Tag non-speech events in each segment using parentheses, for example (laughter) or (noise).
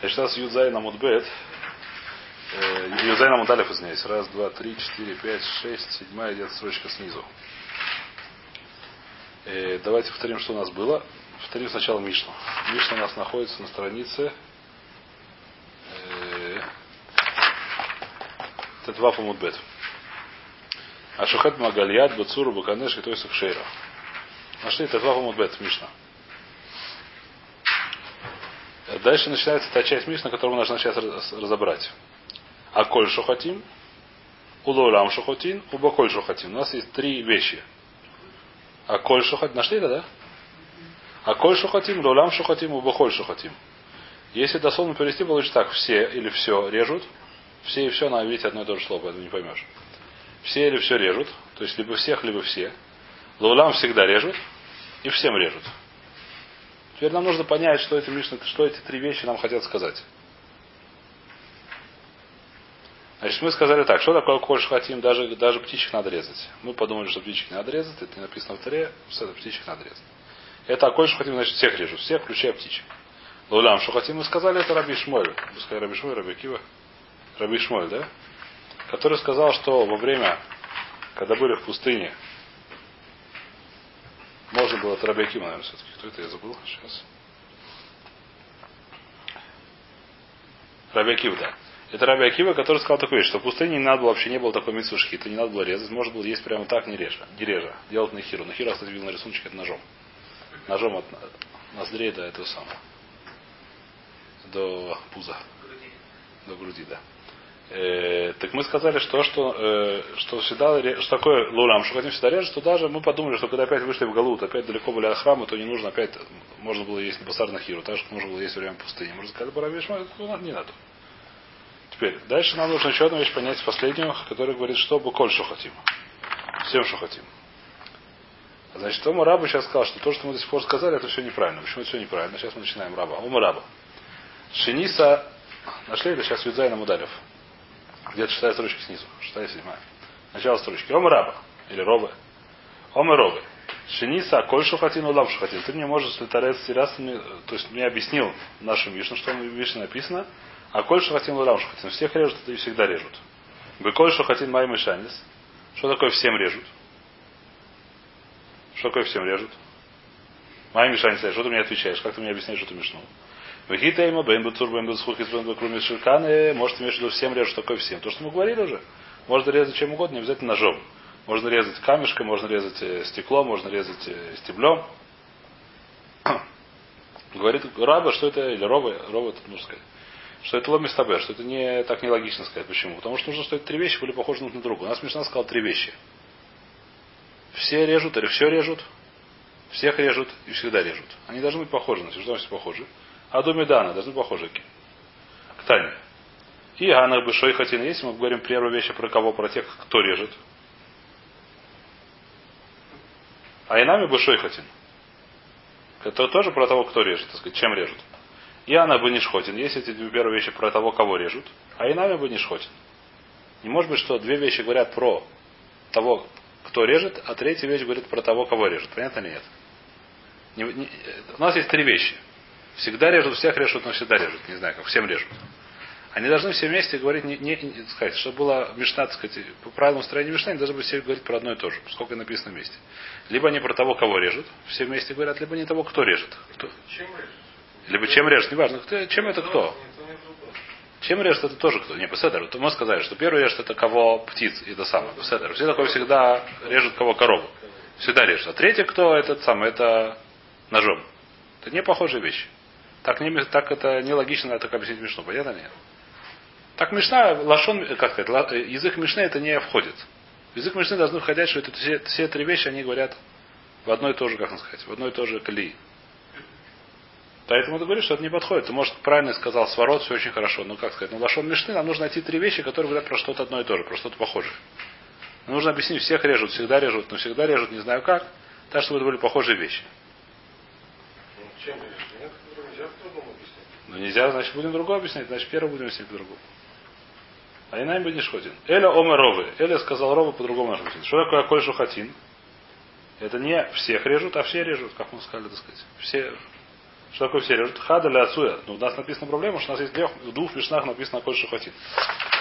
Значит, сейчас Юдзай на Мудбет. Юдзай на Мудалев, извиняюсь. Раз, два, три, четыре, пять, шесть, седьмая где-то строчка снизу. Э, давайте повторим, что у нас было. Повторим сначала Мишну. Мишна у нас находится на странице э, по Мудбет. Ашухет Магальяд, Бацуру, Баканеш и Тойсах Шейра. Нашли по Мудбет, Мишна. Дальше начинается та часть Мишна, которую мы должны сейчас разобрать. А коль шухатим, улолам шухатин, уба коль шухатим. У нас есть три вещи. А коль шухатим. Нашли это, да? А коль шухатим, лолам шухатим, уба коль шухатим. Если дословно перевести, получится так. Все или все режут. Все и все на видите одно и то же слово, поэтому не поймешь. Все или все режут. То есть либо всех, либо все. Лаулам всегда режут. И всем режут. Теперь нам нужно понять, что эти, Мишна, что эти три вещи нам хотят сказать. Значит, мы сказали так, что такое кольш хотим, даже, даже птичек надо резать. Мы подумали, что птичек не надо резать, это не написано в таре, все это птичек надо резать. Это а кольш хотим, значит, всех режут, всех, включая птичек. Лулям, что хотим, мы сказали, это Раби Шмоль. Пускай Раби Шмоль, Раби Кива. Раби Шмоль, да? Который сказал, что во время, когда были в пустыне, можно было это Раби Акима, наверное, все-таки. Кто это, я забыл сейчас. Раби Акива, да. Это Раби Акива, который сказал такую вещь, что в пустыне не надо было, вообще не было такой митсу шхита, не надо было резать, можно было есть прямо так, не режа, не режа. Делать нахиру. Нахиру, кстати, видел на рисунке, это ножом. Ножом от ноздрей до этого самого. До пуза. До груди, да. Э, так мы сказали, что, что, э, что всегда, что такое лулам, что хотим всегда режет, что даже мы подумали, что когда опять вышли в Галут, опять далеко были от храма, то не нужно опять, можно было есть басар на хиру, так же, как можно было есть во время пустыни. Мы сказали, пора вишма, не надо. Теперь, дальше нам нужно еще одну вещь понять, последнюю, которая говорит, что бы коль что хотим. Всем, что хотим. Значит, Ома Раба сейчас сказал, что то, что мы до сих пор сказали, это все неправильно. Почему это все неправильно? Сейчас мы начинаем Раба. Ома Раба. Шениса, нашли или сейчас Юдзай нам ударив? Где-то шестая строчка снизу. Шестая, седьмая. Начало строчки. Ома Раба. Или Робы. Ома Робы. Шениса, коль шухатин, улам шухатин. Ты мне можешь слетарец раз, то есть мне объяснил в нашем Вишну, что в Вишне написано, а коль шухатин, улам шухатин. Всех режут и всегда режут. Бы коль шухатин, май мешанис. Что такое всем режут? Что такое всем режут? Май мешанис, что ты мне отвечаешь? Как ты мне объясняешь эту мишну? Вегита ему, бэм бутур, бэм бутсхухис, бэм бэкруми ширканы, может иметь в виду всем режут, что такое всем. То, что мы говорили уже. Можно резать чем угодно, не обязательно ножом. Можно резать камешком, можно резать э, стеклом, можно резать э, стеблем. (clears throat) Говорит раба, что это, или роба, роба, тут нужно сказать, что это ломис табе, что это не так нелогично сказать. Почему? Потому что нужно, чтобы эти три вещи были похожи друг на друга. У нас Мишна сказал три вещи. Все режут или все режут, всех режут и всегда режут. Они должны быть похожи, на все похожи. А до Медана должны быть похожи к Тане. И Ганах Бешой Хатин, если мы говорим первую вещь про кого, про тех, кто режет. А и нами Бешой Хатин. Это тоже про того, кто режет, так сказать, чем режут. И она бы не шхотин. Есть эти две первые вещи про того, кого режут. А и нами бы не шхотин. Не может быть, что две вещи говорят про того, кто режет, а третья вещь говорит про того, кого режет. Понятно или нет? Не, не, у нас есть три вещи. Всегда режут, всех режут, но всегда режут. Не знаю, как всем режут. Они должны все вместе говорить, не, не, не сказать, чтобы было мешна, так сказать, по правилам строения мешна, они должны быть все говорить про одно и то же, сколько написано вместе. Либо они про того, кого режут, все вместе говорят, либо не того, кто режет. Кто? Чем режет? Либо чем режет, неважно, кто, чем это кто. Чем режет это тоже кто? Не, Песедер. То мы сказали, что первый режет это кого птиц, и это самое. Песедер. Все такое всегда режут кого корову. Всегда режет. А третий кто этот самый, это ножом. Это не похожие вещи. Так, не, так это нелогично так объяснить Мишну. Понятно нет? Так Мишна, лашон, как сказать, язык Мишны это не входит. В язык Мишны должны входить, что это все, все три вещи, они говорят в одной и то же, как сказать, в одной и то же колеи. Поэтому ты говоришь, что это не подходит. Ты, может, правильно сказал, сворот, все очень хорошо. Но как сказать, ну лашон Мишны, нам нужно найти три вещи, которые говорят про что-то одно и то же, про что-то похожее. Нам нужно объяснить, всех режут, всегда режут, но всегда режут, не знаю как, так, чтобы это были похожие вещи. Ну, чем режет? Нет, нельзя по-другому объяснять. Ну нельзя, значит, будем другое объяснять, значит, первое будем объяснять по-другому. А и нам бы не шходин. Эля оме ровы. Эля сказал ровы по-другому нашему Что такое коль шухатин? Это не всех режут, а все режут, как мы сказали, так сказать. Все. Что такое все режут? Хада или Ацуя. Ну, у нас написана проблема, что у нас есть трех, в двух мишнах написано Аколь Шухатин.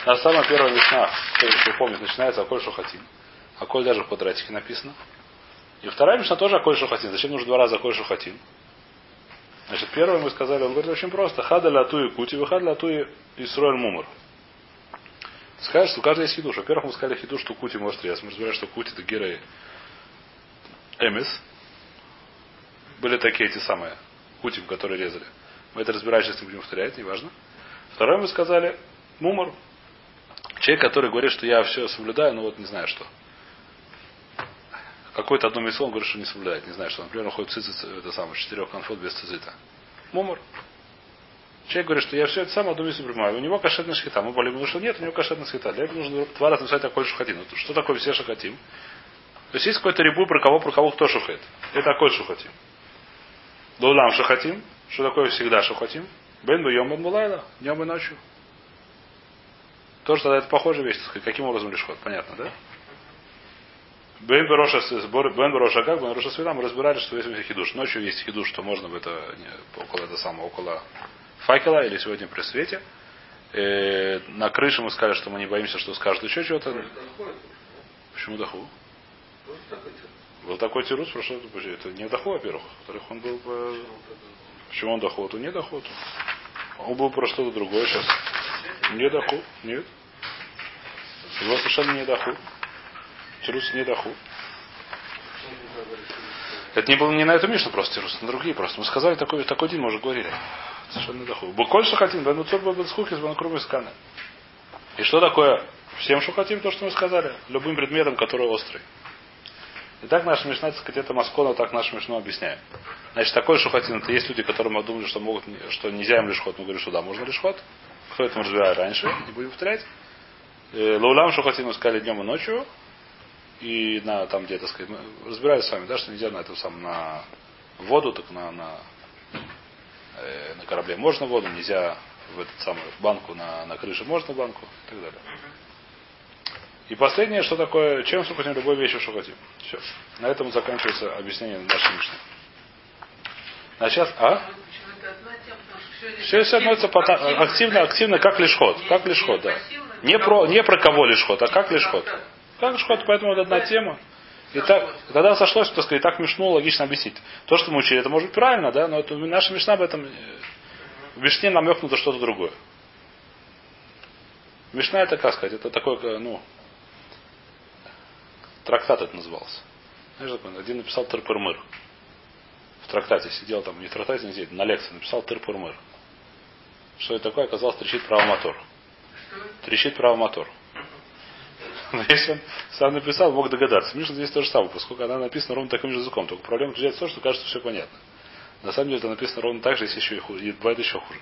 На самая первая мишна, кто помнит, начинается Аколь Шухатин. Аколь даже в квадратике написано. И вторая мишна тоже Аколь Шухатин. Зачем нужно два раза Аколь Шухатин? Значит, первое мы сказали, он говорит очень просто. Хада латуи кути, вы хада латуи исроэль мумар. Скажешь, что у каждого есть хидуш. Во-первых, мы сказали хидуш, что кути может резать. Мы разбираем, что кути это герой эмис. Были такие эти самые кутим, которые резали. Мы это разбираем, сейчас не будем повторять, неважно. Второе мы сказали, мумор. Человек, который говорит, что я все соблюдаю, но вот не знаю что. Какой-то одно мясо он говорит, что не соблюдает. Не знаю, что. Например, он ходит цицит, это самое, четырех конфот без цизита. Мумор. Человек говорит, что я все это самое одно мясо принимаю. У него кошерная шхита. Мы более что нет, у него кошерная шхита. Для этого нужно два раза написать такой шухатин. Что такое все шахатим? То есть есть какой-то рибу, про кого, про кого кто шухает. Это такой шухатим. Лулам шахатим. Что такое всегда шахатим? Бен бы йом бен булайла. Днем и ночью. Тоже тогда это похожая вещь. Каким образом лишь ход? Понятно, да? Бен Бероша как Бен Бероша Света мы разбирали, что есть хидуш. Ночью есть хидуш, что можно в это около это самого, около факела или сегодня при свете. Э, на крыше мы сказали, что мы не боимся, что скажут еще чего-то. Почему даху? Был такой тирус, про что это не доход, во-первых. Во-вторых, он был по... Почему он доход? Он не доход. Он был про что-то другое сейчас. Не доход. Нет. Его совершенно не доход. Тирус не доход. Это не было не на эту Мишну просто тирус, на другие просто. Мы сказали, такой, такой день мы уже говорили. Совершенно доход. Буколь да ну цор был скуки с банкрубой сканы. И что такое всем, что хотим, то, что мы сказали? Любым предметом, который острый. И так наша Мишна, так сказать, это Маскона, так наша Мишну объясняем. Значит, такой шухатин, это есть люди, которые мы думали, что могут, что нельзя им лишь ход. Мы говорим, что да, можно лишь ход. Кто это мы разбирали раньше, не будем повторять. Э, Лаулам мы сказали днем и ночью. И на там где-то сказать, мы разбирали с вами, да, что нельзя на этом самом на воду, так на, на, э, на корабле можно воду, нельзя в этот самый в банку на, на крыше можно банку и так далее. И последнее, что такое, чем сухотим любой вещью шухотим. Все. На этом заканчивается объяснение нашей Мишны. А сейчас, а? Все становится активно, активно, как лишь ход. Как лишь ход, да. Не про, не про кого лишь ход, а как лишь ход. Как ход, поэтому это одна тема. И так, когда сошлось, так сказать, так Мишну логично объяснить. То, что мы учили, это может быть правильно, да, но это, наша Мишна об этом в Мишне намекнуто что-то другое. Мишна это, как сказать, это такое, ну, Трактат это назывался. Знаешь, один написал Терпурмыр. В трактате сидел там, не в трактате, не сидел, на лекции написал Терпурмыр. Что это такое? Оказалось, трещит правомотор. Трещит правомотор. Но если он сам написал, мог догадаться. Миша здесь то же самое, поскольку она написана ровно таким же языком. Только проблема заключается в том, что кажется все понятно. На самом деле это написано ровно так же, если еще и хуже. И бывает еще хуже.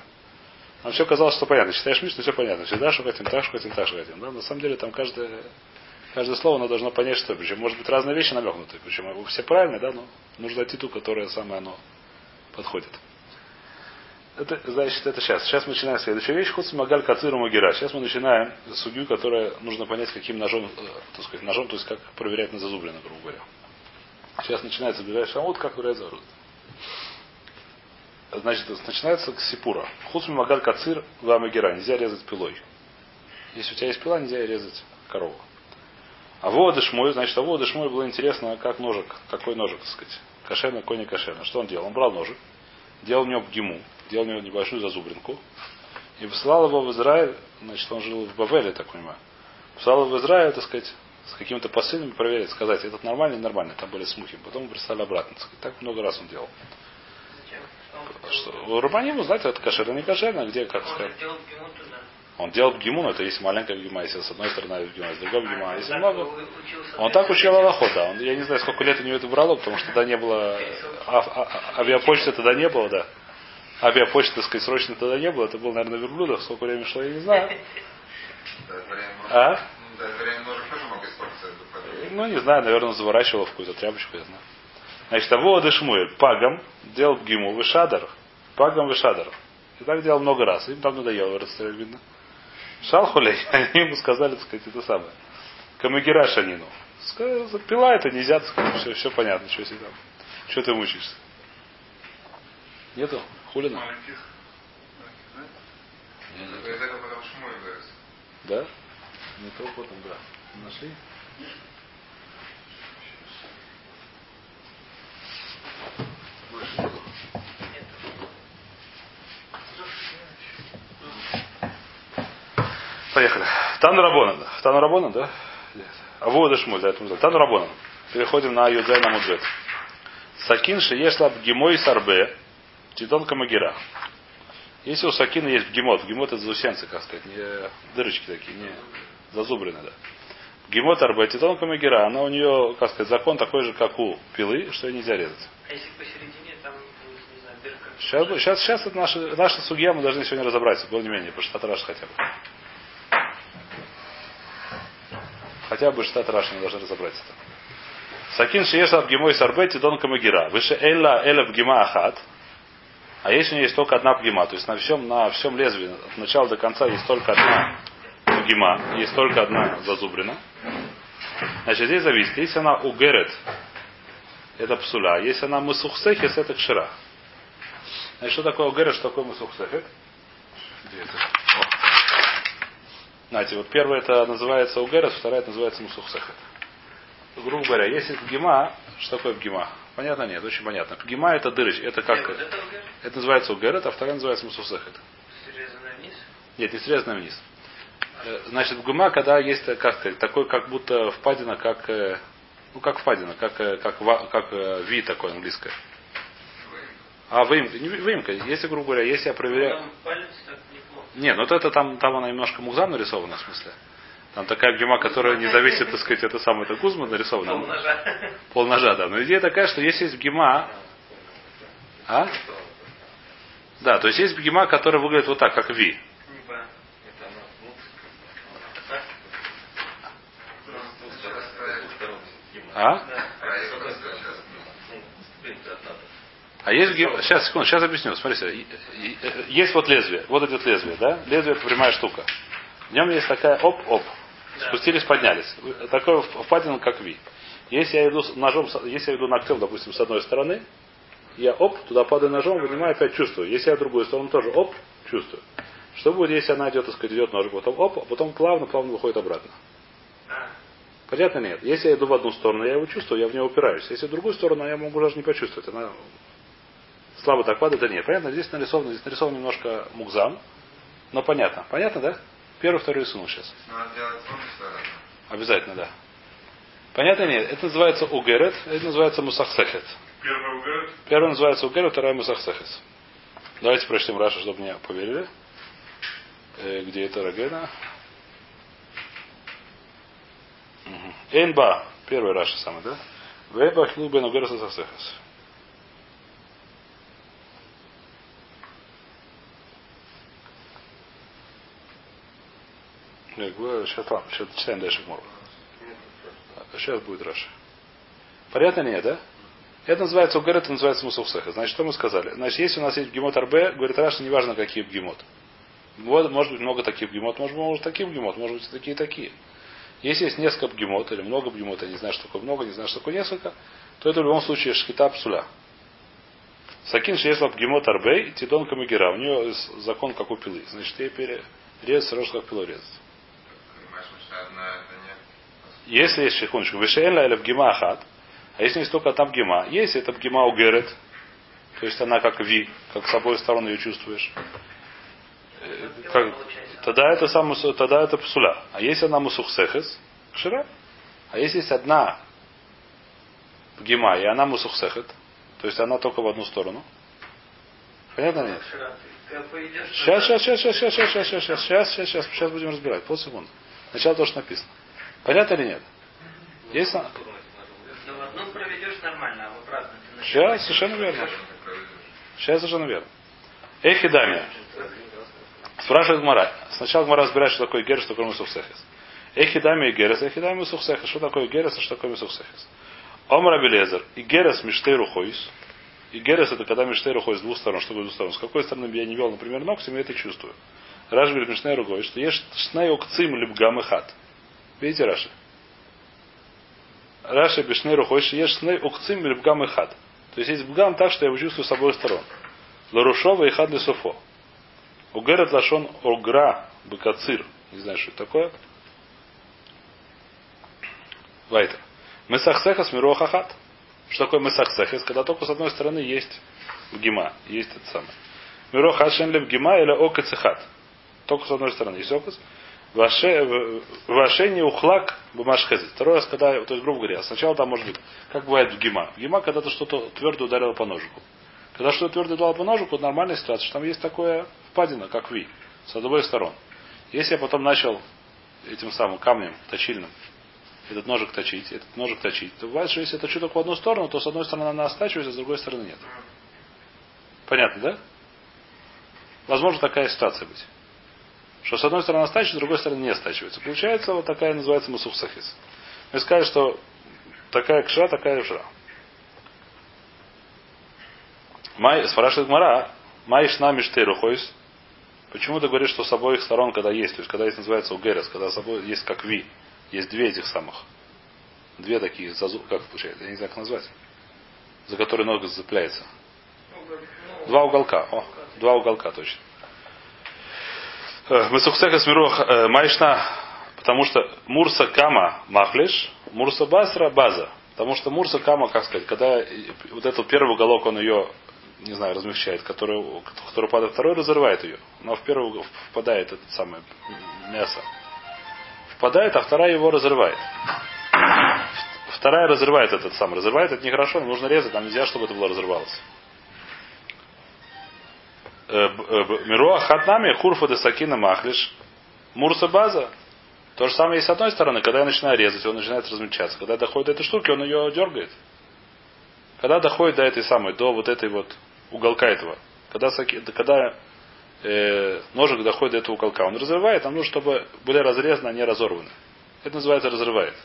Нам все казалось, что понятно. Читаешь Мишну, все понятно. Всегда что хотим, так что хотим, так что хотим. Да? На самом деле там каждая Каждое слово оно должно понять, что причем может быть разные вещи намекнуты. Причем все правильные, да, но нужно найти ту, которая самое оно подходит. Это, значит, это сейчас. Сейчас мы начинаем следующую вещь. Хуц Магаль Кациру Магира. Сейчас мы начинаем судью, которая нужно понять, каким ножом, э, так сказать, ножом, то есть как проверять на зазубрено, грубо говоря. Сейчас начинается ближайший шамут, как проверять зазубрено. Значит, начинается сипура. Хуц Магаль Кацир Магира. Нельзя резать пилой. Если у тебя есть пила, нельзя резать корову. А воды шмой, значит, а воды шмой было интересно, как ножик, какой ножик, так сказать. Кошерно, какой не кошерно. Что он делал? Он брал ножик, делал в него гиму, делал в него небольшую зазубринку и посылал его в Израиль, значит, он жил в Бавеле, так понимаю. Посылал его в Израиль, так сказать, с какими-то посыльными проверить, сказать, этот нормальный, нормальный, там были смухи. Потом прислали обратно. Так, сказать. так много раз он делал. Что, Рубаним, знаете, это кошерно, не кошерно, где, как сказать. Он делал бгиму, но это есть маленькая бгима, если с одной стороны бгима, с другой бгима. Если много, он так учил Аллахот, да. Он, я не знаю, сколько лет у него это брало, потому что тогда не было, а, а, авиапочты тогда не было, да. Авиапочты, так сказать, срочно тогда не было. Это был, наверное, верблюдов. Сколько времени шло, я не знаю. А? Ну, не знаю, наверное, заворачивал в какую-то тряпочку, я знаю. Значит, а воды Шмуэль, пагом, делал бгиму, вышадар, пагом вышадар. И так делал много раз. Им там надоело, видно. Шалхулей, (laughs) они ему сказали, так сказать, это самое. Камагира Шанину. Пила это нельзя, так сказать, все, все понятно, что если там. Что ты мучишься? Нету? Хулина. Да? Не то потом, да. Нашли? Поехали. Тану Рабона. Тану Рабона, да? А Вуда Шмуль, да, это. Тану Рабона. Переходим на Юдзай на Муджет. Сакин шеешлаб гемой сарбе, тидон камагира. Если у сакина есть гемот, гемот это заусенцы, как сказать, не дырочки такие, не зазубрины, да. Гемот арбе, тидон камагира, она у нее, как сказать, закон такой же, как у пилы, что ее нельзя резать. А если посередине там, не знаю, дырка? Сейчас, сейчас, сейчас это наша, наша судья, мы должны сегодня разобраться, более-менее, по штат Раш хотя бы. Хотя бы штат Раш мы должны разобраться. Сакин шиеша бгимой сарбе тидон камагира. Выше элла эля бгима ахат. А если у нее есть только одна бгима, то есть на всем, на всем лезвии, от начала до конца есть только одна бгима, есть только одна зазубрина. Значит, здесь зависит. Если она угерет, это псуля. Если она мусухсехис, это кшира. Значит, что такое угерет, что такое мусухсехет? Где это? Знаете, вот первая это называется угерет, вторая это называется мусухсехет. Грубо говоря, если пгима, что такое пгима? Понятно? Нет, очень понятно. Пгима это дырыч, это как... Это угар, Это называется угерет, а вторая называется вниз. Нет, не срезанная вниз. Э, Значит, пгима, когда есть, э, как такой, как будто впадина, как... э, Ну, как впадина, как, как, как ви такое английское. А выемка, не вы- выемка, если, грубо говоря, если я проверяю... Там палец так неплохо. Нет, ну вот это там, там она немножко музам нарисована, в смысле. Там такая гема, которая не зависит, так сказать, это самое, это Кузма нарисована. Пол ножа. Пол ножа, да. Но идея такая, что если есть гема, а? Да, то есть есть гема, которая выглядит вот так, как Ви. А? А есть гема... Сейчас, секунду, сейчас объясню. Смотрите, есть вот лезвие. Вот идет лезвие, да? Лезвие это прямая штука. В нем есть такая оп-оп. Спустились, поднялись. Такой впадина, как Ви. Если я иду ножом, если я иду ногтем, допустим, с одной стороны, я оп, туда падаю ножом, вынимаю, опять чувствую. Если я в другую сторону тоже оп, чувствую. Что будет, если она идет, так сказать, идет ножик, потом оп, а потом плавно-плавно выходит обратно? Понятно нет? Если я иду в одну сторону, я его чувствую, я в него упираюсь. Если в другую сторону, я могу даже не почувствовать. Она слабо так падает, да нет. Понятно, здесь нарисовано, здесь нарисован немножко мукзам, но понятно. Понятно, да? Первый, второй рисунок сейчас. Обязательно, да. Понятно нет? Это называется угерет, это называется мусахсехет. Первый угар. Первый называется угерет, второй мусахсехет. Давайте прочтем Раша, чтобы мне поверили. Э, где это Рагена? Мгм. Эйнба. Первый Раша самый, да? Вейба хилбен угерет мусахсехет. Сейчас, ладно, сейчас читаем дальше Гмору. Сейчас будет Раша. Понятно нет, да? Это называется угар, это называется мусухсеха. Значит, что мы сказали? Значит, если у нас есть гемот арбе, говорит Раша, неважно, какие гемот. Вот, Может быть, много таких гемот, может быть, может, таких гемот, может быть, такие такие. Если есть несколько гемот или много гемот, я не знаю, что такое много, не знаю, что такое несколько, то это в любом случае шкита псуля. Сакин шеслаб гемот арбе, тидон камагера. У нее закон как у пилы. Значит, ей пере... резать сразу как пилу резать. Это нет. Если есть секундочку, вишейла или бгима ахат, а если есть только там бгима, если это бгима угерет, то есть она как ви, как с обоих сторон ее чувствуешь, э, как- тогда это сам, тогда это псуля. А если она мусухсехес, кшира. А если есть одна бгима, и она мусухсехет, то есть она только в одну сторону, понятно нет? Сейчас, сейчас, сейчас, сейчас, сейчас, сейчас, сейчас, сейчас, сейчас, сейчас, сейчас, сейчас будем разбирать. Полсекунды. Сначала то, что написано. Понятно или нет? Есть на- Ну, в одну проведешь нормально, а в обратно ты Сейчас, совершенно верно. Сейчас совершенно верно. Эхидами. Спрашивает Гмара. Сначала Гмара разбирает, что такое герес, что такое мусухсехес. Эхидами и герес, эхидами мусухсехес. Что такое герес, а что такое мусухсехес? Омра Белезер. И герес миштей рухойс. И герес это когда миштей рухойс с двух сторон. Что такое с двух сторон? С какой стороны я не вел, например, ногтем, я это чувствую. Раш говорит миштей рухойс, что есть шней окцим либгам и хат. Видите, Раши? Раши бишней рухойс, что есть шней окцим либгам и хат. То есть есть бгам так, что я его чувствую с обоих сторон. Ларушова и хад суфо. Угерет лашон огра быкацир. Не знаю, что это такое. Вайтер. Месахсехас миро хахат. Что такое месахсехас? Когда только с одной стороны есть гима, есть это самое. Миро хашен гима или окацехат. Только с одной стороны есть оказ. Ваше не ухлак бумажхезит. Второй раз, когда, то есть, грубо говоря, сначала там может быть, как бывает в гима. В гима, когда ты что-то твердо ударил по ножику. Когда что-то твердо ударил по ножику, нормальная ситуация, что там есть такое впадина, как ви, с обоих сторон. Если я потом начал этим самым камнем точильным этот ножик точить, этот ножик точить, то бывает, что если я точу только в одну сторону, то с одной стороны она остачивается, а с другой стороны нет. Понятно, да? Возможно такая ситуация быть. Что с одной стороны остачивается, с другой стороны не остачивается. Получается вот такая называется мусуфсахис. Мы сказали, что такая кшра, такая кшра. Май, спрашивает Мара, Май шна миштейрухойс. Почему ты говоришь, что с обоих сторон, когда есть, то есть когда есть называется угерес, когда с собой есть как ви, есть две этих самых. Две такие, зазу, как получается, я не знаю, как назвать. За которые нога зацепляется. Два уголка. О, два уголка точно. Э, Месухсеха смирох э, майшна, потому что Мурса Кама Махлиш, Мурса Басра База. Потому что Мурса Кама, как сказать, когда вот этот первый уголок, он ее, не знаю, размягчает, который, который падает, второй разрывает ее. Но в первый впадает это самое мясо впадает, а вторая его разрывает. Вторая разрывает этот сам. Разрывает это нехорошо, нужно резать, там нельзя, чтобы это было разрывалось. Э, э, Мируа хатнами хурфа де сакина махлиш. Мурса база. То же самое есть с одной стороны, когда я начинаю резать, он начинает размягчаться. Когда доходит до этой штуки, он ее дергает. Когда доходит до этой самой, до вот этой вот уголка этого. Когда, когда э, ножик доходит до этого уголка. Он разрывает, нам нужно, чтобы были разрезаны, а не разорваны. Это называется разрывает.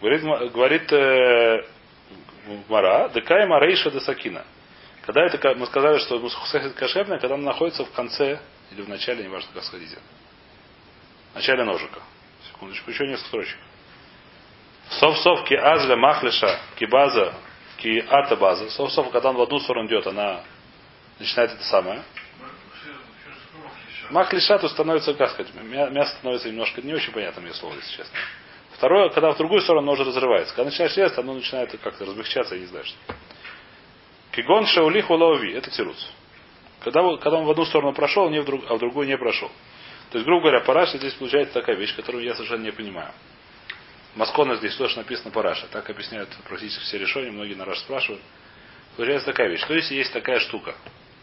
Говорит, говорит э, Мара, декай марейша де сакина. Когда это, мы сказали, что мусхусахит кошерная, когда она находится в конце или в начале, неважно как сходите. В начале ножика. Секундочку, еще несколько строчек. Сов-сов ки азля махлиша ки база ки ата база. Сов-сов, когда он в одну сторону идет, она начинает это самое. Мах лишату становится, как сказать, мясо становится немножко не очень понятно мне слово, если честно. Второе, когда в другую сторону нож разрывается. Когда начинаешь резать, оно начинает как-то размягчаться, я не знаю что. Кигон шаулиху лови. Это тируц. Когда, когда он в одну сторону прошел, не в друг, а в другую не прошел. То есть, грубо говоря, параша здесь получается такая вещь, которую я совершенно не понимаю. Маскона здесь тоже написано параша. Так объясняют практически все решения. Многие на раз спрашивают. Получается такая вещь. То есть есть такая штука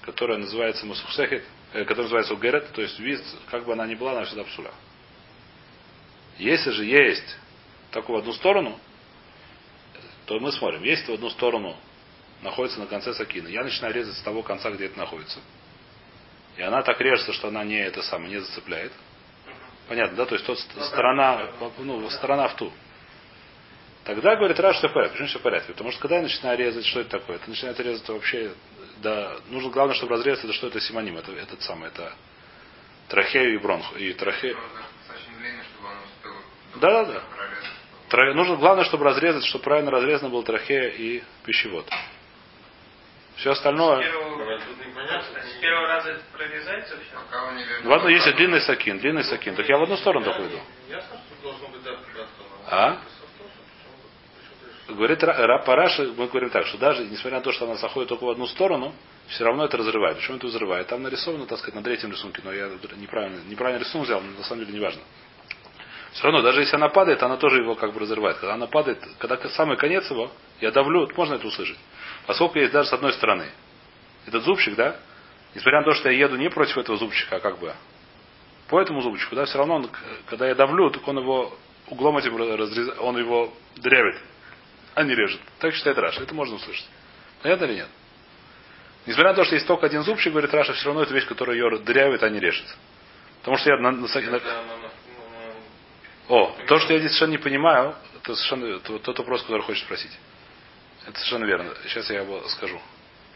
которая называется Мусухсехет, э, которая называется Угерет, то есть виз, как бы она ни была, она всегда псуля. Если же есть только в одну сторону, то мы смотрим, если в одну сторону находится на конце сакины, я начинаю резать с того конца, где это находится. И она так режется, что она не это самое, не зацепляет. Понятно, да? То есть тот сторона, ну, сторона в ту. Тогда говорит Раш, все в порядке. Почему все в порядке? Потому что когда я начинаю резать, что это такое? Это начинает резать вообще да, нужно главное, чтобы разрезать, это что это симоним, это этот самый, это трахею и бронх, и трахею. Да, да, да. Нужно главное, чтобы разрезать, чтобы правильно разрезано был трахея и пищевод. Все остальное. С первого раза это прорезается все? В одну, если длинный сакин, длинный сакин, так я в одну сторону только иду. А? Говорит Параша, мы говорим так, что даже несмотря на то, что она заходит только в одну сторону, все равно это разрывает. Почему это разрывает? Там нарисовано, так сказать, на третьем рисунке, но я неправильно, неправильно рисунок взял, но на самом деле не важно. Все равно, даже если она падает, она тоже его как бы разрывает. Когда она падает, когда самый конец его, я давлю, можно это услышать. Поскольку есть даже с одной стороны. Этот зубчик, да, несмотря на то, что я еду не против этого зубчика, а как бы по этому зубчику, да, все равно, он, когда я давлю, так он его углом этим разрезает, он его дырявит а не режет. Так считает Раша. Это можно услышать. Понятно или нет? Несмотря на то, что есть только один зубчик, говорит Раша, все равно это вещь, которая ее дырявит, а не режет. Потому что я на, на, на... О, то, что я здесь совершенно не понимаю, это совершенно это, тот вопрос, который хочешь спросить. Это совершенно верно. Сейчас я его скажу.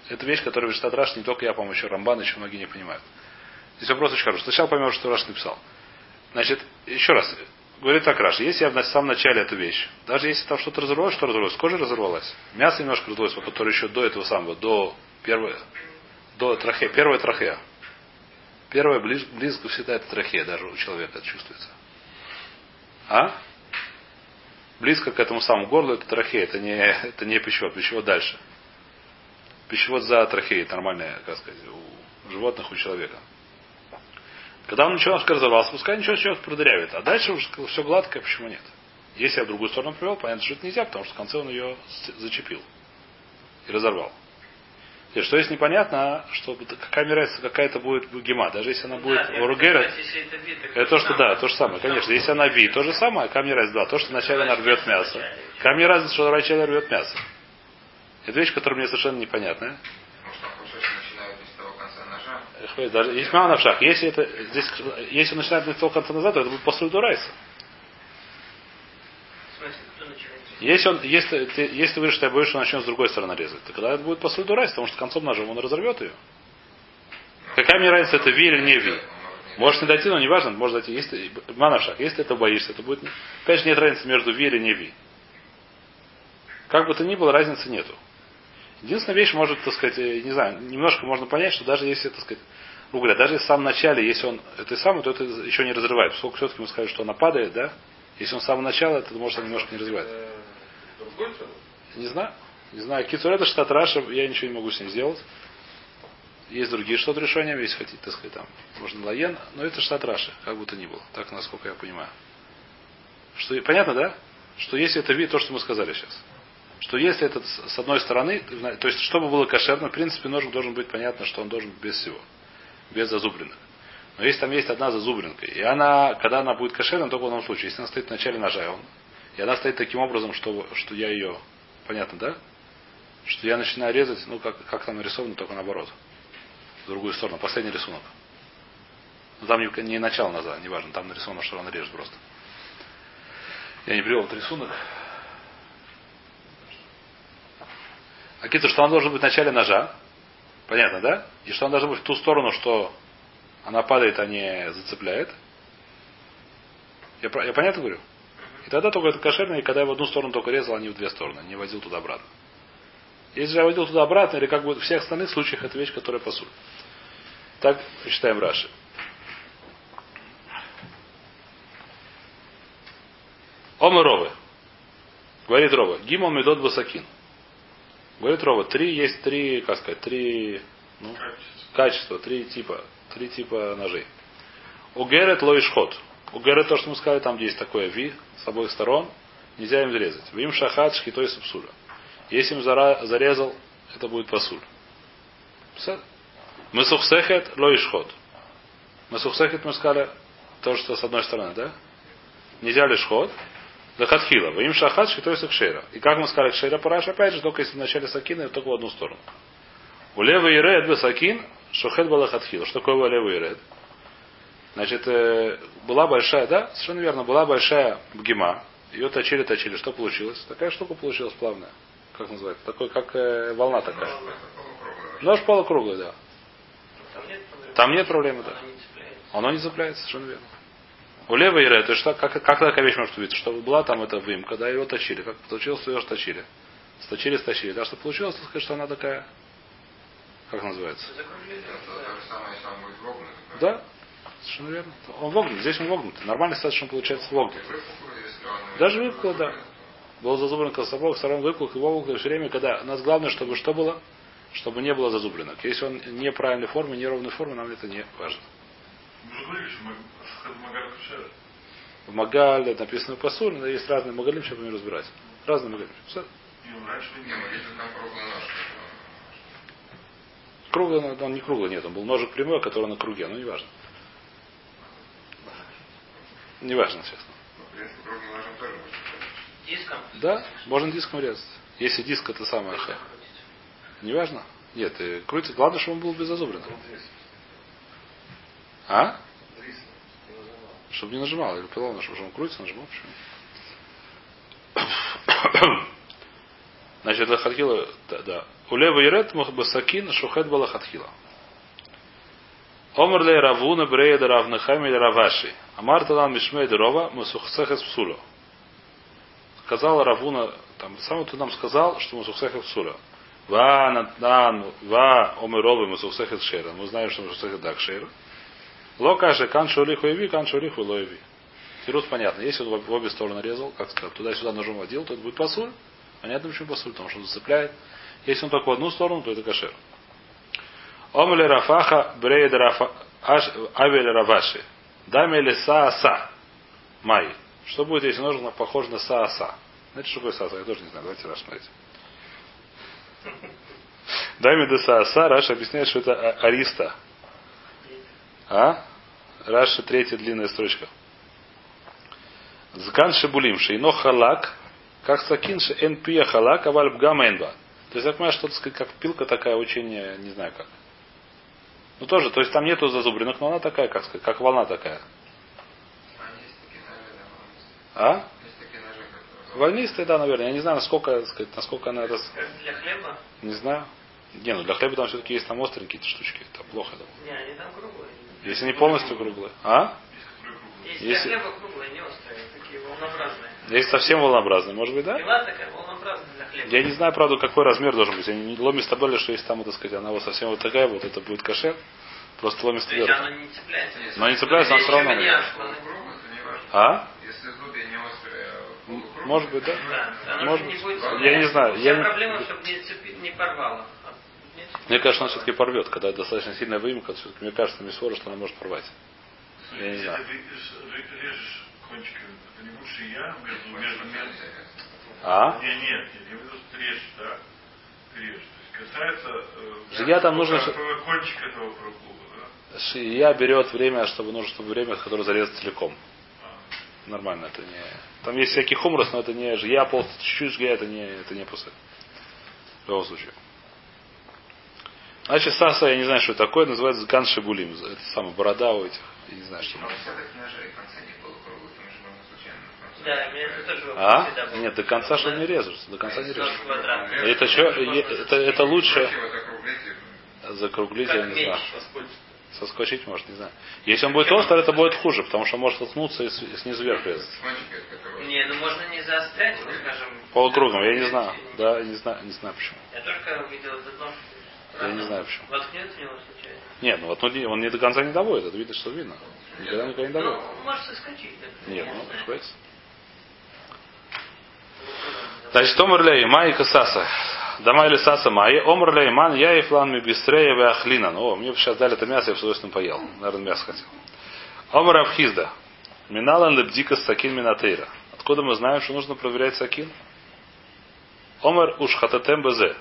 Это вещь, которую читает Раш, не только я, по-моему, еще Рамбан, еще многие не понимают. Здесь вопрос очень хороший. Сначала поймем, что Раш написал. Значит, еще раз, Говорит так Раш, если я в самом начале эту вещь, даже если там что-то разорвалось, что разорвалось, кожа разорвалась, мясо немножко разорвалось, которое еще до этого самого, до Первая, до трахея, первая трахея. Первая близ, близко всегда это трахея, даже у человека это чувствуется. А? Близко к этому самому горлу это трахея, это не, это не пищевод, пищевод дальше. Пищевод за трахеей, нормальная, как сказать, у животных, у человека. Когда он ничего разорвался, пускай ничего человек продырявит. А дальше уже все гладкое, почему нет? Если я в другую сторону привел, понятно, что это нельзя, потому что в конце он ее зачепил и разорвал. И что есть непонятно, что какая разница, какая это будет гема, даже если она будет Да, если это это то, что да, то же самое, конечно. Если она ви, то же самое, камни раз два. То, что вначале она рвет мясо. Камни разница, что вначале рвет мясо. Это вещь, которая мне совершенно непонятная. Даже есть мало на шаг. Если это здесь, если начинает с того конца назад, то это будет после Дурайса. В смысле, кто начинает? Если он, если ты, если ты говоришь, что я боюсь, что он начнет с другой стороны резать, то когда это будет после Дурайса, потому что концом ножом он разорвет ее. Какая мне разница, это ви или не ви? Может не дойти, но не важно, может дойти. Если манавшах, если этого боишься, это будет. Же, нет разницы между ви или не ви. Как бы то ни было, разницы нету. Единственная вещь может, так сказать, э, не знаю, немножко можно понять, что даже если, так сказать, грубо говоря, даже в самом начале, если он это самое, то это еще не разрывает. Поскольку все-таки мы сказали, что она падает, да? Если он с самого начала, то может он немножко не разрывает. Не знаю. Не знаю. קיצור это שיטת Раша, я ничего не могу с ним сделать. Есть другие что-то решения, если хотите, так сказать, там, можно לעיין, но это שיטת Раша, как бы то ни было. Так, насколько я понимаю. Что, понятно, да? Что если это вид, то, что мы сказали сейчас. Что если это с одной стороны, то есть, чтобы было кошерно, в принципе, ножик должен быть понятно, что он должен без всего. Без зазубринок. Но если там есть одна зазубринка, и она, когда она будет кошерна, только в одном случае. Если она стоит в начале ножа, и он, и она стоит таким образом, что, что я ее, понятно, да? Что я начинаю резать, ну, как, как там нарисовано, только наоборот. В другую сторону, последний рисунок. Ну, там не, не начало ножа, неважно, там нарисовано, что она режет просто. Я не привел этот рисунок. А киту, что он должен быть в начале ножа. Понятно, да? И что он должен быть в ту сторону, что она падает, а не зацепляет. Я, я понятно говорю? И тогда только это кошерно, и когда я в одну сторону только резал, а не в две стороны, не возил туда-обратно. Если же я водил туда-обратно, или как бы в всех остальных случаях, это вещь, которая пасует. Так считаем Раши. Омы Ровы. Говорит Рова. Гимон Медот Басакин. Говорит Рова. Три есть три, как сказать, три ну, качества, три типа, три типа ножей. Угерет лоишхот. Угерет то, что мы сказали, там где есть такое ви с обоих сторон, нельзя им зарезать. Вим шахат шхитой сапсуля. Если им зарезал, это будет пасуль. Мы сухсехет лоишхот. Мы сухсехет мы сказали, то, что с одной стороны, да? Нельзя лишь ход. Лехатхила. Им шахат шхитой сакшера. И как мы сказали, кшера параш, опять же, только если в начале сакина, только в одну сторону. У левый иред бесакин, шохет балахатхила. Что такое левый иред? Значит, э, была большая, да, совершенно верно, была большая бгема. Ее точили, точили. Что получилось? Такая штука получилась плавная. Как называется? Такой, как э, волна такая. Нож полукруглый, да. Там нет проблем. Там нет проблемы, да. Она не цепляется. Оно не цепляется, совершенно верно. У левой ире, то есть что, как, как такая вещь может быть? Что была там эта выемка, да, его точили. Как получилось, что ее точили. Сточили, сточили. Да, что получилось, так сказать, что она такая, как называется? То. Да, совершенно верно. Он вогнут, здесь он вогнут. Нормально достаточно получается вогнут. Даже выпукло, да. Был зазубрен обоих сторон выпуклых и вогнутых все время, когда у нас главное, чтобы что было? Чтобы не было зазубренок. Если он неправильной формы, неровной формы, нам это не важно. В Магале написано посуль, но есть разные Магалим, сейчас будем разбирать. Разные Магалим. Там круглый он не круглый, нет, он был ножик прямой, который на круге, но не важно. Не важно, честно. Но, в принципе, круглым ножом тоже можно. Диском. Да, можно диском резать. Если диск это самое. Не важно? Нет, крутит. Главное, чтобы он был без. А? Чтобы не нажимал. Или главное, чтобы он крутится, нажимал. Почему? (coughs) Значит, лахатхила, да, да. Улева Ерет Басакин Шухет Балахатхила. Омр лей Равуна Брееда Равнахами Раваши. Амар Талан Мишмей Рова Мусухсехес Псуло. Сказал Равуна, там, сам ты нам сказал, что Мусухсехес Псуло. Ва натан, ва омеровы мусухсехет шера. Мы знаем, что мусухсехет дак шера. Лока же кан шолиху яви, кан шолиху лоеви. Тирус понятно. Если он в обе стороны резал, как сказать, туда-сюда ножом водил, то это будет пасуль. Понятно, почему пасуль, потому что он зацепляет. Если он только в одну сторону, то это кашер. Омеле рафаха брейд рафа авель раваши. דמי לסאסאה. מאי. Что будет, если нож похож на סאסאה? Знаете, что такое סאסאה? Я тоже не знаю. Давайте рассмотрите. דמי דסאסאה, Раша объясняет, что это а- ариста. А? Раша третья длинная строчка. זקן שבולים, שאינו חלק, כסכין שחלק, אבל פגימה אין בה. То есть я понимаю, что это как пилка такая очень, э, не знаю как. Ну тоже, то есть там нету зазубринок, но она такая, как как волна такая. А А? Волнистая, да, наверное. Я не знаю, насколько, сказать, насколько она это... Для хлеба? Не знаю. Не, ну для хлеба там все-таки есть там острые какие-то штучки. Это плохо. Да. Не, они там круглые. Если не полностью круглые. А? Есть Если- хлеба круглые, не острые, такие волнообразные. Есть совсем волнообразные, может быть, да? Пила такая волнообразная для хлеба. Я не знаю, правда, какой размер должен быть. Я не ломи стабели, что если там, так сказать, она вот совсем вот такая, вот это будет кашер. Просто ломи То есть стабели. оно не цепляется. Но не цепляется, она все равно. она- не важно. А? Если зубья не острые, а Может быть, да? Да, Может же не быть. будет Я не знаю, Вся я не- проблема, чтобы не, цепи- не порвало. А не. Мне кажется, она все-таки порвет, когда достаточно сильная выемка, все-таки мне кажется, мисфора, что она может порвать. Я Если ты режешь- кончиками, это не лучше я между, между. А? Не, нет, нет, я имею в виду, режешь, да? Режешь. То есть касается... э, Жилья там нужно, Кончик этого проклуба, да? Шия берет время, чтобы нужно, чтобы время, которое зарезать целиком. А. Нормально, это не. Там есть всякий хумрос, но это не жия, полностью чуть-чуть жия, это не, это не пусы. В любом случае. Значит, саса, я не знаю, что это такое, называется ган шибулим. Это самая борода у этих. Я не знаю, что. Но все-таки ножей конца не полукруглые, потому что можно случайно... Да, меня это тоже А? Нет, до конца что не режешь. До конца не Нож режешь. квадратный. Это что? Это, это лучше закруглить, я не знаю. соскочит. Соскочить может, не знаю. Если он будет острый, это будет хуже, потому что он может толкнуться и снизу вверх резать. Не, ну можно не заострять, ну скажем. Полукругом, я не знаю. Да, не знаю, не знаю почему. Я только увидел этот нож. Я не знаю почему. Воткнет в него. Нет, ну вот он не- до конца не доводит, это видно, что видно. Никогда никогда не доводит. Ну, может соскочить. да. Нет, ну, хватит. Значит, Омрлей, Май Касаса. Дамай или Саса Май. Омрлей, Ман, я и флан ми бисрея ве ахлина. Ну, мне бы сейчас дали это мясо, я бы с удовольствием поел. Наверное, мясо хотел. Омр Абхизда. Миналан лебдика сакин минатейра. Откуда мы знаем, что нужно проверять сакин? Омар уж хататем безе.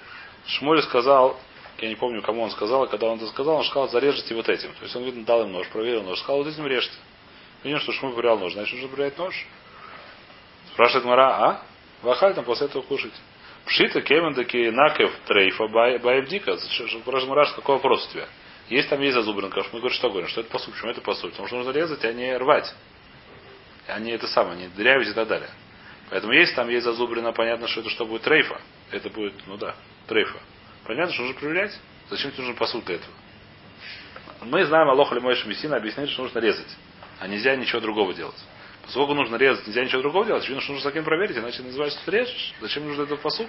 Шмуль сказал, я не помню, кому он сказал, а когда он это сказал, он сказал, зарежьте вот этим. То есть он, видно, дал им нож, проверил нож, сказал, вот этим режьте. Видим, что Шмуль проверял нож, значит, нужно проверять нож. Спрашивает Мара, а? Вахаль там после этого кушать. Пшита, кемен, таки накев, трейфа, баевдика. Спрашивает Мара, какой вопрос у тебя? Есть там есть зазубринка. Мы говорим, что говорим, что это посуд. Почему это посуд? Потому что нужно резать, а не рвать. А не это самое, не дырявить и так далее. Поэтому если там есть зазубрина, понятно, что это что будет трейфа. Это будет, ну да, трейфа. Понятно, что нужно проверять? Зачем тебе нужен посуд для этого? Мы знаем Аллах или Мойша Мессина объясняет, что нужно резать. А нельзя ничего другого делать. Поскольку нужно резать, нельзя ничего другого делать, видно, что нужно сакин проверить, иначе называется, что режешь. Зачем нужен этот посуд?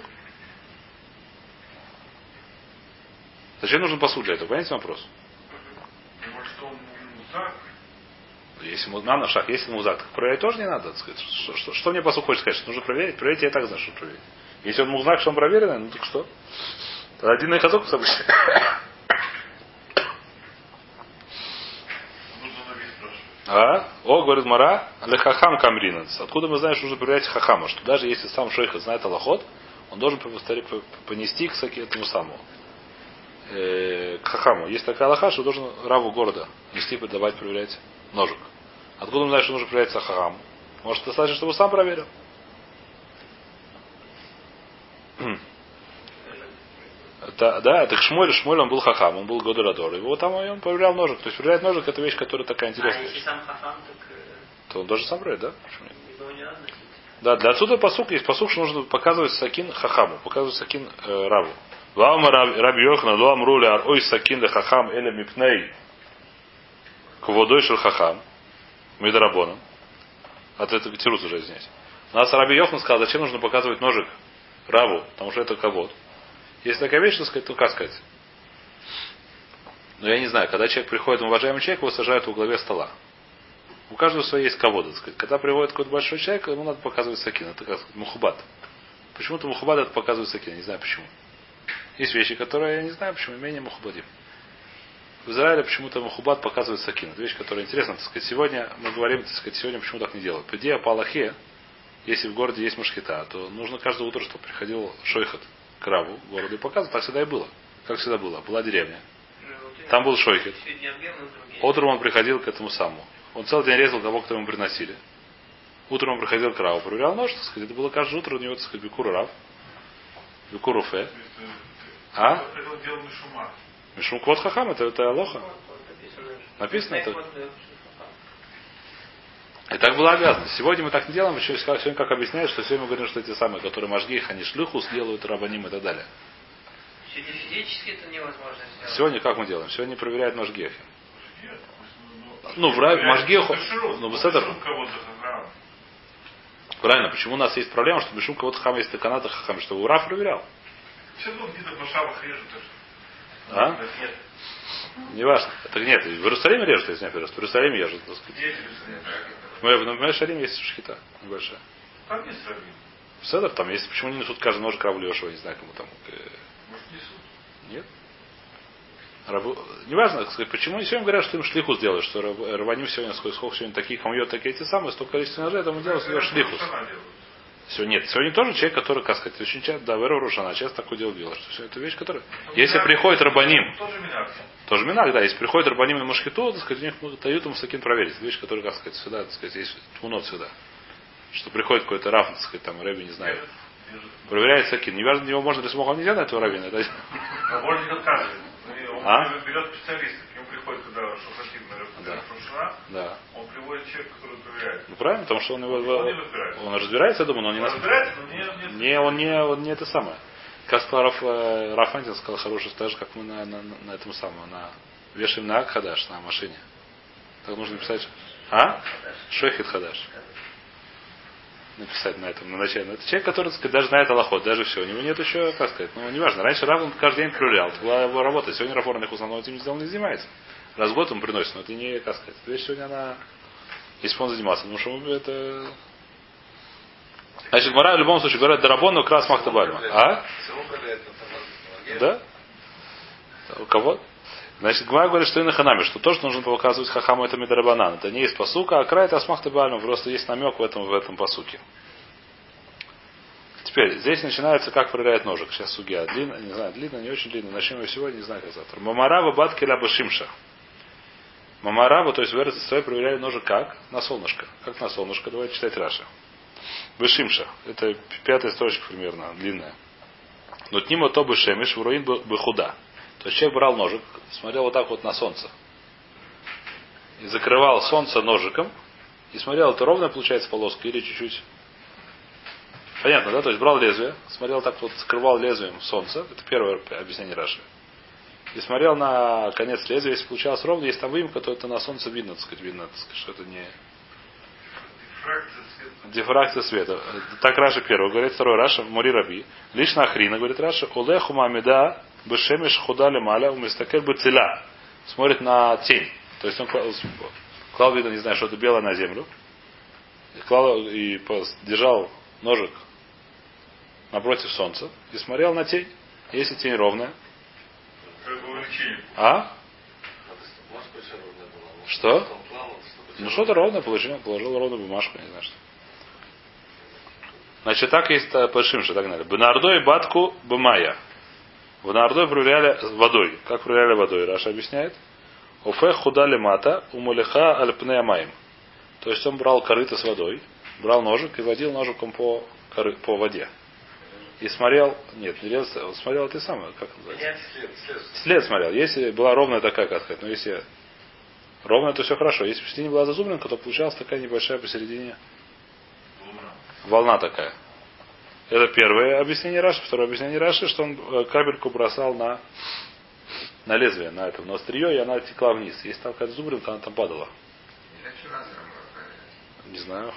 Зачем нужен посуд для этого? Понимаете вопрос? Если на шаг, если музак, так проверять тоже не надо. Так сказать. Что, что, что мне посуд хочет сказать? Что нужно проверить? Проверить я так знаю, что проверить. Если он музак, что он проверенный, ну так что? Тогда один вид спрашивать. А? О, говорит Мара, лехахам камринанс. Откуда мы знаем, что нужно проверять хахама? Что даже если сам шейха знает Аллахот, он должен понести к этому самому. Э, к хахаму. Есть такая Аллаха, что должен раву города нести, давать проверять ножик. Откуда мы знаем, что нужно проверять хахам? Может, достаточно, чтобы сам проверил? (clears throat) Это, да, это Шмуэль, Шмуэль, он был хахам, он был Годорадор. Его там он проверял ножик. То есть проверять ножик это вещь, которая такая А интересная. если сам хахам, так э, То он должен сам проверять, да? Почему нет? Да, для отсюда посук есть посук, что нужно показывать сакин хахаму, показывать сакин э, раву. Лама раби Йохна, лам рули ар ой сакин ле хахам эле мипней кводой шел хахам мидрабоном. А то это тирус уже здесь. У нас Раби Йохан сказал, зачем нужно показывать ножик раву, потому что это кавод. Если такая вещь, то сказать, то как сказать? Но я не знаю, когда человек приходит, уважаемый человек, его сажают в главе стола. У каждого своей есть кого так сказать. Когда приводит какой-то большой человек, ему надо показывать сакин. Это как сказать, мухабат. Почему-то мухабат это показывает сакин, не знаю почему. Есть вещи, которые я не знаю, почему менее мухабадим. В Израиле почему-то мухабат показывает сакин. Это вещь, которая интересна, так сказать. Сегодня мы говорим, так сказать, сегодня почему так не делают. По идее, по Аллахе, если в городе есть мушкета, то нужно каждое утро, чтобы приходил шойхат к Раву городу и показывал. Так всегда и было. Как всегда было. Была деревня. Там был шойхет. Утром он приходил к этому самому. Он целый день резал того, кто ему приносили. Утром он приходил к Раву, проверял нож, так сказать. Это было каждое утро у него, так сказать, бикур Рав. Бикур Уфе. А? Мишум Квот Хахам, это, это Алоха. Написано это. И так была обязанность. Сегодня мы так не делаем, еще сегодня как объясняют, что сегодня мы говорим, что эти самые, которые мажгих, они шлюхус делают рабаним и так далее. Сегодня физически это невозможно сделать. Сегодня как мы делаем? Сегодня проверяют мажгехи. Ну, в Ра- Машгеху- ну, ну, Бесседер. кого-то хахам. Правильно, почему у нас есть проблема, что Мишум кого-то хам есть каната хахам, что Ура проверял. Все равно где-то в Машавах режут. так что- А? Нет, Не важно. Это нет, в Иерусалиме режут, если не. В Иерусалиме режут, так сказать. В Мешарим есть шхита небольшая. Там есть раввин. В Седер там есть. Почему не несут каждый нож Йошуа, не знаю, кому там. э, Может, несут. Нет? Рабу... Неважно, почему сегодня говорят, что им шлиху сделают, что раб- рабаним сегодня, сколько, сегодня таких хамьет, такие эти самые, столько количества ножей, этому делают шлихус. Делают. Сегодня нет. Сегодня тоже человек, который, как сказать, очень часто, да, Вера Рушана, часто такое дело делает, что все это вещь, которая. Ну, Если приходит рабаним, Тоже минак. тоже минак, да, если приходит рабаним на машкиту, так сказать, у них могут- дают ему сакин проверить. Это вещь, которая, как сказать, сюда, так сказать, есть тмунот сюда. Что приходит какой-то раф, так сказать, там, Рэби, не знаю, проверяет сакин. Не важно, его можно ли смог, нельзя на этого равина. А. Он А? берет специалиста. Приходит, когда шухатим Да. Да. он приводит человека, который проверяет. Ну правильно, потому что он его. Он не разбирается. Он разбирается, я думаю, но он не Он разбирается, но не, не, Не, он не, он не это самое. Каспаров э, Рафантин сказал хорошую так же, как мы на, на, на этом самом, на вешаем на Хадаш на машине. Так нужно написать. А? Шехит Хадаш. Написать на этом, на начале. Это человек, который, сказать, даже знает Аллахот, даже все. У него нет еще, как сказать, ну, неважно. Раньше Рав он каждый день проверял. Это была его работа. Сегодня Рафор в основном этим делом не занимается. Раз в год он приносит, но это не, как сказать, эта вещь сегодня она, если бы он занимался, потому что это, Значит, Мара в любом случае говорят Дарабону крас Махтабальма. А? Да? У кого? Значит, Гмара говорит, что и на ханаме, что тоже нужно показывать хахаму это медрабанан. Это не из посука, а край это асмахта бальма, просто есть намек в этом, в этом посуке. Теперь, здесь начинается, как проверяет ножик. Сейчас сугия. Длинно, не знаю, длинно, не очень длинно. Начнем ее сегодня, не знаю, как завтра. Мамараба батки ляба шимша. Мамараба, то есть в Эрцесой проверяли ножик как? На солнышко. Как на солнышко? Давайте читать Раша. Бешимша. Это пятая строчка примерно, длинная. Но тнима то бы шемиш, вруин бы худа. То есть человек брал ножик, смотрел вот так вот на солнце. И закрывал солнце ножиком. И смотрел, это ровная получается полоска или чуть-чуть. Понятно, да? То есть брал лезвие, смотрел так вот, скрывал лезвием солнце. Это первое объяснение Раши. И смотрел на конец лезвия, если получалось ровно, если там выемка, то это на солнце видно, так сказать, видно, так сказать, что это не Дифракция света. Так Раша первый говорит, второй Раша, מורי רבי. לישנא אחרינא, говорит Раша, הולך ומעמידה בשמש חודה למעלה ומסתכל בצילה. Смотрит на тень. То есть он клал, клал видно, не знаю, что-то белое на землю. И, клал, и держал ножик напротив солнца и смотрел на тень. Если тень ровная. А? Надо, Что? Ну что-то ровное положил, положил ровную бумажку, не знаю что. Значит, так есть э, Пашимша, так далее. Бенардой батку бымая. В Нардой проверяли водой. Как проверяли водой? Раша объясняет. Офе худали мата умулиха альпне маим. То есть он брал корыто с водой, брал ножик и водил ножиком по, коры, по воде. И смотрел, нет, не смотрел ты сам, как называется? Нет. След, след. След смотрел. Если была ровная такая, как сказать, но если ровная, то все хорошо. Если посередине была зазубренка, то получалась такая небольшая посередине волна такая. Это первое объяснение Раши. Второе объяснение Раши, что он э, капельку бросал на, на лезвие, на этом, на острие, и она текла вниз. Если там какая-то зубринка, она там падала. Не знаю.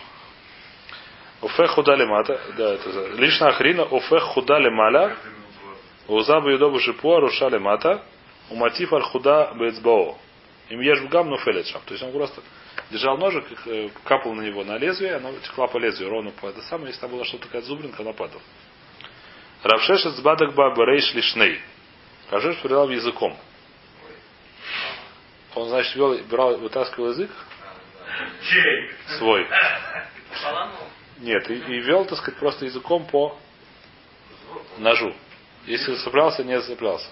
Уфех худали мата. Да, это лично Ахрина. Уфех худали маля. Каждый минут Узабу юдобу шипуа рушали мата. Уматив архуда бецбао. Им ешь бгам нуфелет шам. То есть он просто держал ножик, капал на него на лезвие, оно текла по лезвию ровно по это самое, если там была что-то такая зубринка, она падала. Равшешет сбадок баба рейш лишней. Равшеш проверял языком. Он, значит, вел, брал, вытаскивал язык Чей? свой. Нет, и, и вел, так сказать, просто языком по ножу. Если зацеплялся, не зацеплялся.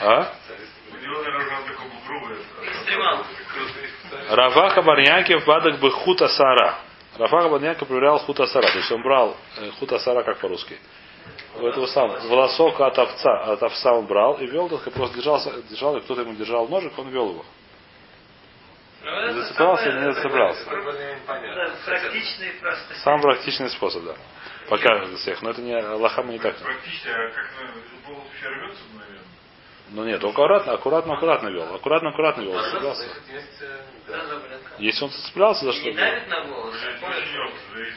А? Раваха Барнякев бадок бы хута сара. Рафаха Барнякев проверял хута сара. То есть он брал э, хута сара, как по-русски. У этого самого. Волосок от овца, от овца он брал и вел, так просто держался, держал, и кто-то ему держал ножик, он вел его. Ну, Зацеплялся, самое- не зацеплялся. Да, практичный просто. Самый практичный способ, да. Пока из всех. Но это не Аллаха мы не так. Практически, а как на волос вообще рвется, наверное? Ну нет, аккуратно, аккуратно, аккуратно вел. Аккуратно, аккуратно вел. Да, зубринка. Если он зацеплялся, за что? Не давит на очень острый,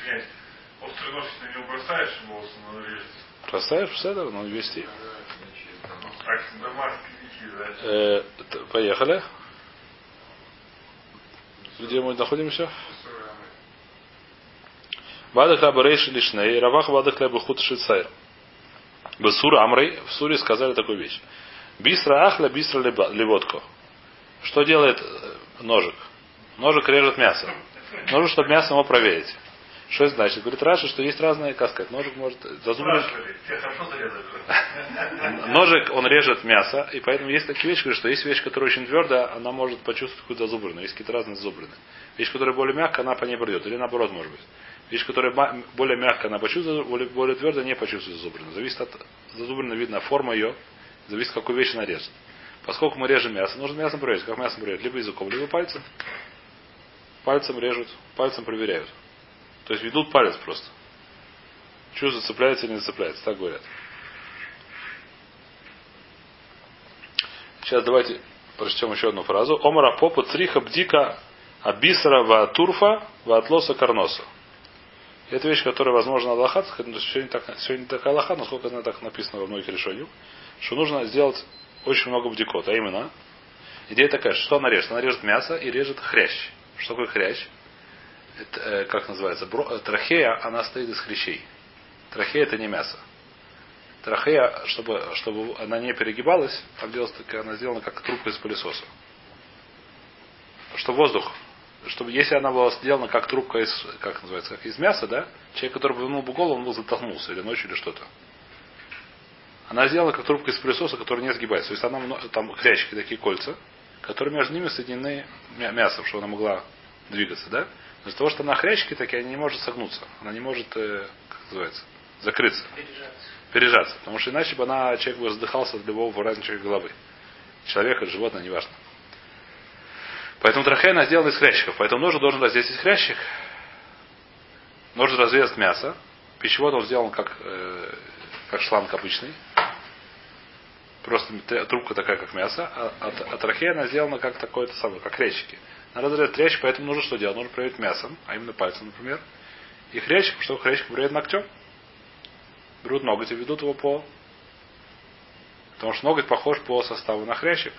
нож, на него бросаешь, волосы он режется. Бросаешь в седер, ну вести. Так, домашний дикий, да? Э, т- поехали. Где мы находимся? Бадах Абарейши Лишней, Равах Бадах Лебухут Шицайр. Бесур Амрей в Суре сказали такую вещь. Бистра Ахля, бистра леба- левотко. Что делает э, ножик? Ножик режет мясо. Нужно, чтобы мясо его проверить. Что это значит? Говорит Раша, что есть разные, как сказать, ножик может зазубрить. Ножик, он режет мясо, и поэтому есть такие вещи, что есть вещь, которая очень твердая, она может почувствовать какую-то зазубрину. Есть какие-то разные зазубрины. Вещь, которая более мягкая, она по ней пройдет. Или наоборот, может быть. Вещь, которая более мягкая, она почувствует, более, более твердая, не почувствует зазубрину. Зависит от зазубрины, видно форма ее, зависит, какую вещь она режет. Поскольку мы режем мясо, нужно мясо проверить. Как мясо проверяют? Либо языком, либо пальцем. Пальцем режут, пальцем проверяют. То есть ведут палец просто. Чувство цепляется или не цепляется, так говорят. Сейчас давайте прочтем еще одну фразу. Омара попа цриха бдика абисара ва турфа ва атлоса карноса. Это вещь, которая, возможно, Аллаха, сегодня, так, сегодня не такая Аллаха, насколько она так написано во многих решениях, что нужно сделать очень много бдикот. А именно, идея такая, что она режет? Она режет мясо и режет хрящ. Что такое хрящ? Э, как называется? Э, трахея, она стоит из хрящей. Трахея это не мясо. Трахея, чтобы, чтобы она не перегибалась, там делалась такая, она сделана как трубка из пылесоса. Что воздух, чтобы если она была сделана как трубка из, как называется, как из мяса, да, человек, который повернул бы голову, он бы затолкнулся или ночью, или что-то. Она сделана как трубка из пылесоса, которая не сгибается. То есть она, там хрящики, такие кольца, которые между ними соединены мя- мясом, чтобы она могла двигаться, да. Из-за того, что она хрящики такие, она не может согнуться. Она не может, э, как называется, закрыться пережаться. Потому что иначе бы она, человек бы задыхался от любого выражения головы. Человека, животное, неважно. Поэтому трахея она сделана из хрящиков. Поэтому нож должен разрезать из хрящик. Нож разрезать мясо. Пищевод он сделан как, э, как шланг обычный. Просто трубка такая, как мясо. А, а, а трахея она сделана как такое-то самое, как хрящики. Разрезать хрящик, поэтому нужно что делать? Нужно проверить мясом, а именно пальцем, например. И хрящик, что хрящик проверяет ногтем берут ноготь и ведут его по... Потому что ноготь похож по составу на хрящик.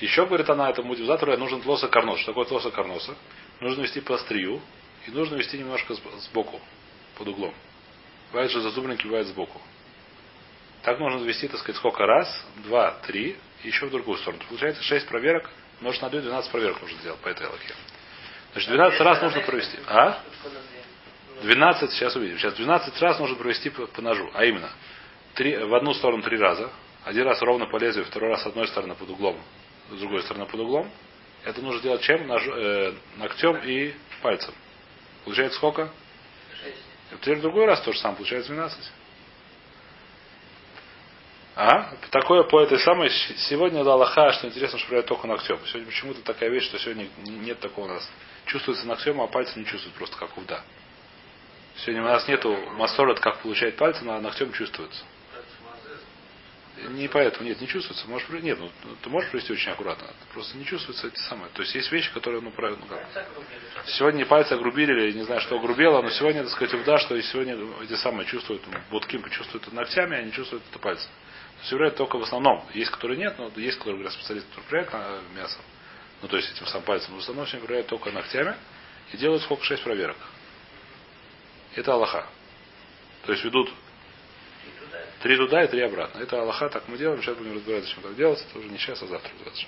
Еще, говорит она, этому мудивзатору нужен тлоса карнос. Что такое тлоса карноса? Нужно вести по острию и нужно вести немножко сб- сбоку, под углом. Бывает же зазубринки, бывает сбоку. Так нужно вести, так сказать, сколько раз, два, три, и еще в другую сторону. Получается 6 проверок, может на 12 проверок нужно сделать по этой локе. Значит, 12 раз нужно провести. А? 12, сейчас увидим. Сейчас 12 раз нужно провести по, по ножу. А именно, три, в одну сторону три раза. Один раз ровно по лезвию, второй раз с одной стороны под углом, с другой стороны под углом. Это нужно делать чем? Нож, э, ногтем и пальцем. Получается сколько? А Теперь в другой раз то же самое, получается 12. А? Такое по этой самой. Сегодня да Аллаха, что интересно, что проверяют только ногтем. Сегодня почему-то такая вещь, что сегодня нет такого у нас. Чувствуется ногтем, а пальцы не чувствуют просто как увда. Сегодня у нас нету масорот, как получает пальцем, а ногтем чувствуется. Не поэтому, нет, не чувствуется. Можешь, нет, ну, ты можешь привести очень аккуратно. Просто не чувствуется эти самые. То есть есть вещи, которые, ну, правильно, ну как. Сегодня пальцы огрубили, или не знаю, что огрубело, но сегодня, так сказать, да, что и сегодня эти самые чувствуют, будки чувствуют это ногтями, они чувствуют это пальцем. Является только в основном. Есть, которые нет, но есть, которые говорят специалисты, которые проверяют на мясо. Ну, то есть этим сам пальцем. Но в основном все проверяют только ногтями и делают сколько? Шесть проверок. Это Аллаха. То есть ведут три туда и три обратно. Это Аллаха, так мы делаем. Сейчас будем разбираться, зачем так делать. Это уже не сейчас, а завтра. разбираться.